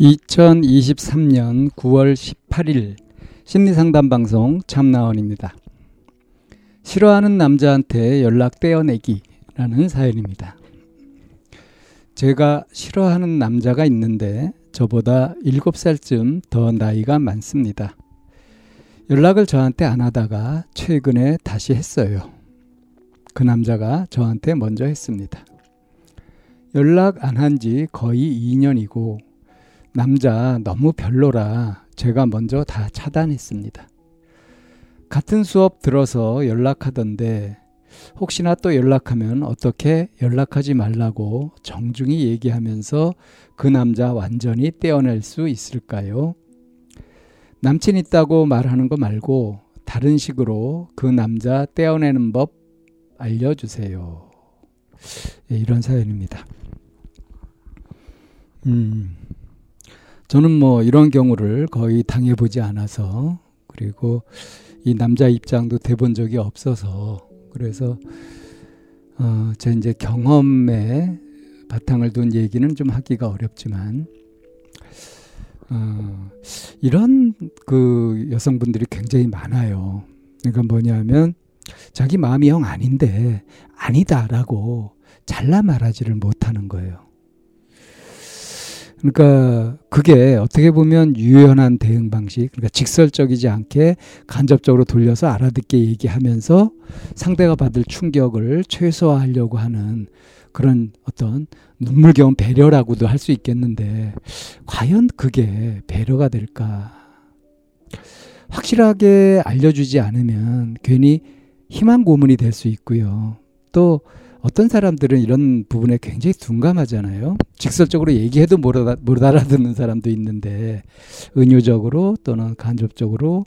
2023년 9월 18일 심리상담 방송 참나원입니다. 싫어하는 남자한테 연락 떼어내기라는 사연입니다. 제가 싫어하는 남자가 있는데 저보다 7살쯤 더 나이가 많습니다. 연락을 저한테 안 하다가 최근에 다시 했어요. 그 남자가 저한테 먼저 했습니다. 연락 안 한 지 거의 2년이고 남자 너무 별로라 제가 먼저 다 차단했습니다. 같은 수업 들어서 연락하던데 혹시나 또 연락하면 어떻게 연락하지 말라고 정중히 얘기하면서 그 남자 완전히 떼어낼 수 있을까요? 남친 있다고 말하는 거 말고 다른 식으로 그 남자 떼어내는 법 알려주세요. 예, 이런 사연입니다. 음, 저는 뭐 이런 경우를 거의 당해보지 않아서 그리고 이 남자 입장도 돼본 적이 없어서 그래서 어, 제 이제 경험에 바탕을 둔 얘기는 좀 하기가 어렵지만 어, 이런 그 여성분들이 굉장히 많아요. 그러니까 뭐냐면 자기 마음이 영 아닌데 아니다라고 잘라 말하지를 못하는 거예요. 그러니까 그게 어떻게 보면 유연한 대응 방식, 그러니까 직설적이지 않게 간접적으로 돌려서 알아듣게 얘기하면서 상대가 받을 충격을 최소화하려고 하는 그런 어떤 눈물겨운 배려라고도 할 수 있겠는데 과연 그게 배려가 될까? 확실하게 알려주지 않으면 괜히 희망 고문이 될 수 있고요. 또 어떤 사람들은 이런 부분에 굉장히 둔감하잖아요. 직설적으로 얘기해도 못, 알아, 못 알아듣는 사람도 있는데 은유적으로 또는 간접적으로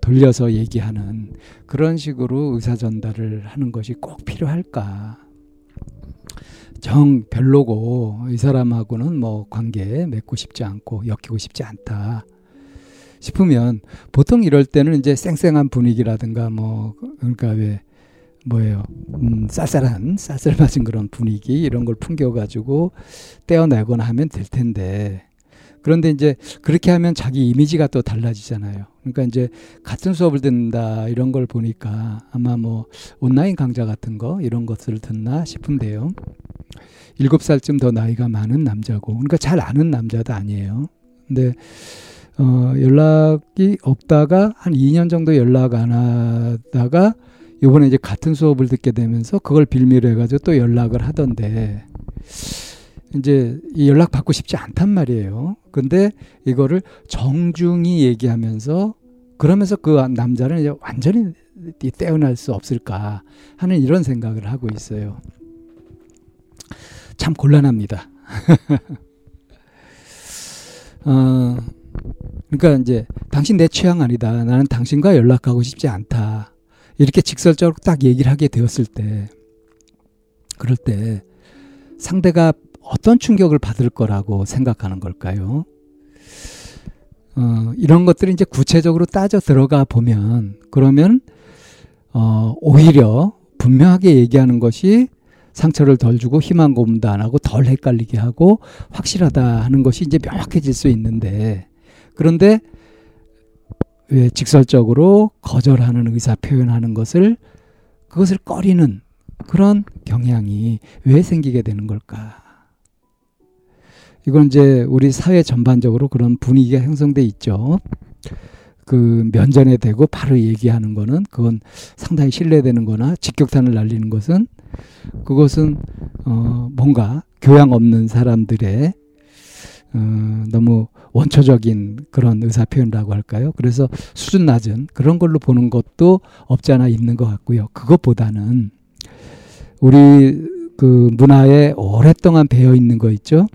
돌려서 얘기하는 그런 식으로 의사 전달을 하는 것이 꼭 필요할까? 정 별로고 이 사람하고는 뭐 관계 맺고 싶지 않고 엮이고 싶지 않다. 싶으면 보통 이럴 때는 이제 쌩쌩한 분위기라든가 뭐 그러니까 왜 뭐예요? 음, 쌀쌀한 쌀쌀 맞은 그런 분위기 이런 걸 풍겨가지고 떼어내거나 하면 될 텐데 그런데 이제 그렇게 하면 자기 이미지가 또 달라지잖아요. 그러니까 이제 같은 수업을 듣는다 이런 걸 보니까 아마 뭐 온라인 강좌 같은 거 이런 것을 듣나 싶은데요. 일곱 살쯤 더 나이가 많은 남자고 그러니까 잘 아는 남자도 아니에요. 근데 어 연락이 없다가 한 2년 정도 연락 안 하다가 요번에 이제 같은 수업을 듣게 되면서 그걸 빌미로 해가지고 또 연락을 하던데 이제 연락 받고 싶지 않단 말이에요. 근데 이거를 정중히 얘기하면서 그러면서 그 남자를 이제 완전히 떼어날 수 없을까 하는 이런 생각을 하고 있어요. 참 곤란합니다. 어, 그러니까 이제 당신 내 취향 아니다. 나는 당신과 연락하고 싶지 않다. 이렇게 직설적으로 딱 얘기를 하게 되었을 때, 그럴 때 상대가 어떤 충격을 받을 거라고 생각하는 걸까요? 어, 이런 것들을 이제 구체적으로 따져 들어가 보면, 그러면, 어, 오히려 분명하게 얘기하는 것이 상처를 덜 주고 희망 고문도 안 하고 덜 헷갈리게 하고 확실하다 하는 것이 이제 명확해질 수 있는데, 그런데 왜 직설적으로 거절하는 의사 표현하는 것을 그것을 꺼리는 그런 경향이 왜 생기게 되는 걸까? 이건 이제 우리 사회 전반적으로 그런 분위기가 형성돼 있죠. 그 면전에 대고 바로 얘기하는 거는 그건 상당히 신뢰되는 거나 직격탄을 날리는 것은 그것은 어 뭔가 교양 없는 사람들의 어 너무 원초적인 그런 의사 표현이라고 할까요? 그래서 수준 낮은 그런 걸로 보는 것도 없지 않아 있는 것 같고요. 그것보다는 우리 그 문화에 오랫동안 배어 있는 거 있죠.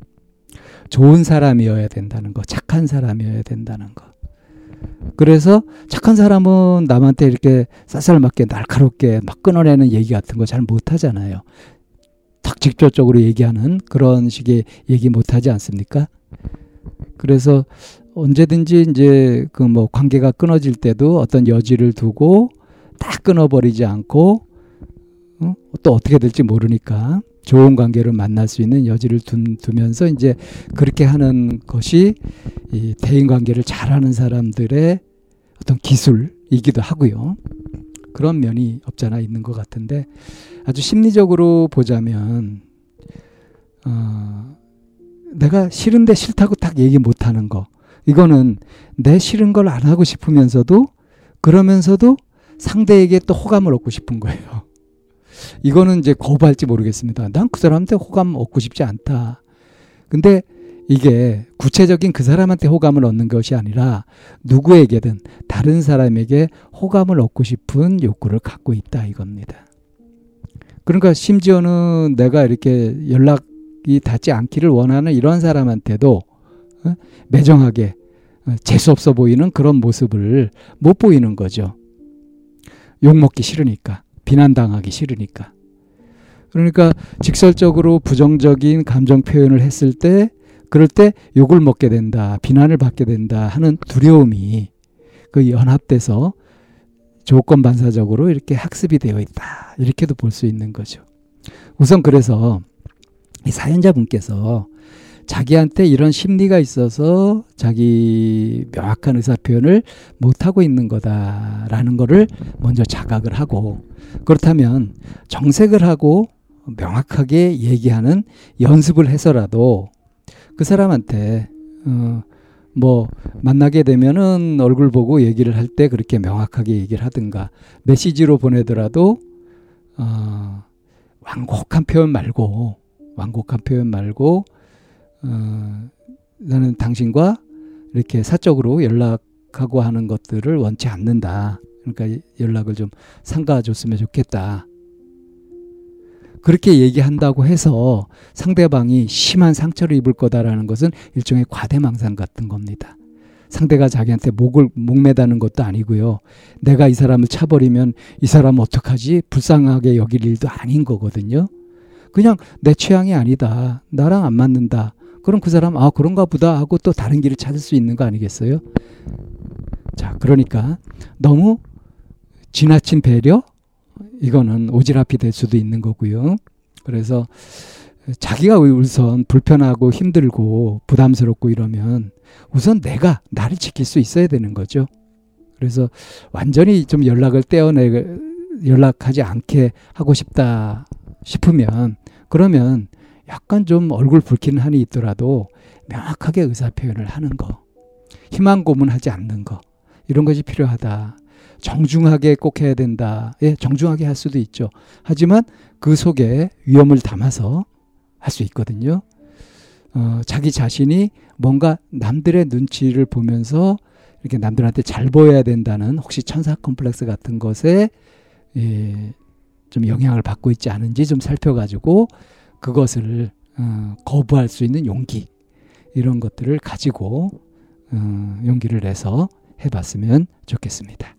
좋은 사람이어야 된다는 거, 착한 사람이어야 된다는 거. 그래서 착한 사람은 남한테 이렇게 쌀쌀맞게 날카롭게 막 끊어내는 얘기 같은 거 잘 못하잖아요. 딱 직접적으로 얘기하는 그런 식의 얘기 못하지 않습니까? 그래서 언제든지 이제 그 뭐 관계가 끊어질 때도 어떤 여지를 두고 딱 끊어버리지 않고 어? 또 어떻게 될지 모르니까 좋은 관계를 만날 수 있는 여지를 둔, 두면서 이제 그렇게 하는 것이 이 대인 관계를 잘하는 사람들의 어떤 기술이기도 하고요. 그런 면이 없잖아 있는 것 같은데 아주 심리적으로 보자면 어, 내가 싫은데 싫다고 딱 얘기 못하는 거 이거는 내 싫은 걸 안 하고 싶으면서도 그러면서도 상대에게 또 호감을 얻고 싶은 거예요. 이거는 이제 거부할지 모르겠습니다. 난 그 사람한테 호감 얻고 싶지 않다. 근데 이게 구체적인 그 사람한테 호감을 얻는 것이 아니라 누구에게든 다른 사람에게 호감을 얻고 싶은 욕구를 갖고 있다 이겁니다. 그러니까 심지어는 내가 이렇게 연락이 닿지 않기를 원하는 이런 사람한테도 어, 매정하게 어, 재수없어 보이는 그런 모습을 못 보이는 거죠. 욕먹기 싫으니까. 비난당하기 싫으니까. 그러니까 직설적으로 부정적인 감정 표현을 했을 때 그럴 때 욕을 먹게 된다, 비난을 받게 된다 하는 두려움이 그 연합돼서 조건 반사적으로 이렇게 학습이 되어 있다. 이렇게도 볼 수 있는 거죠. 우선 그래서 이 사연자분께서 자기한테 이런 심리가 있어서 자기 명확한 의사 표현을 못 하고 있는 거다라는 거를 먼저 자각을 하고 그렇다면 정색을 하고 명확하게 얘기하는 연습을 해서라도 그 사람한테 어 뭐 만나게 되면은 얼굴 보고 얘기를 할 때 그렇게 명확하게 얘기를 하든가 메시지로 보내더라도 어 완곡한 표현 말고 완곡한 표현 말고 어, 나는 당신과 이렇게 사적으로 연락하고 하는 것들을 원치 않는다. 그러니까 연락을 좀 삼가줬으면 좋겠다. 그렇게 얘기한다고 해서 상대방이 심한 상처를 입을 거다라는 것은 일종의 과대망상 같은 겁니다. 상대가 자기한테 목을 목매다는 것도 아니고요. 내가 이 사람을 차버리면 이 사람 어떡하지? 불쌍하게 여길 일도 아닌 거거든요. 그냥 내 취향이 아니다. 나랑 안 맞는다. 그럼 그 사람 아 그런가 보다 하고 또 다른 길을 찾을 수 있는 거 아니겠어요? 자, 그러니까 너무 지나친 배려 이거는 오지랖이 될 수도 있는 거고요. 그래서 자기가 우선 불편하고 힘들고 부담스럽고 이러면 우선 내가 나를 지킬 수 있어야 되는 거죠. 그래서 완전히 좀 연락을 떼어내 연락하지 않게 하고 싶다 싶으면 그러면 약간 좀 얼굴 붉히는 한이 있더라도 명확하게 의사 표현을 하는 거. 희망 고문하지 않는 거. 이런 것이 필요하다. 정중하게 꼭 해야 된다. 예, 정중하게 할 수도 있죠. 하지만 그 속에 위험을 담아서 할 수 있거든요. 어, 자기 자신이 뭔가 남들의 눈치를 보면서 이렇게 남들한테 잘 보여야 된다는 혹시 천사 컴플렉스 같은 것에 예, 좀 영향을 받고 있지 않은지 좀 살펴가지고 그것을 어, 거부할 수 있는 용기 이런 것들을 가지고 어, 용기를 내서 해봤으면 좋겠습니다.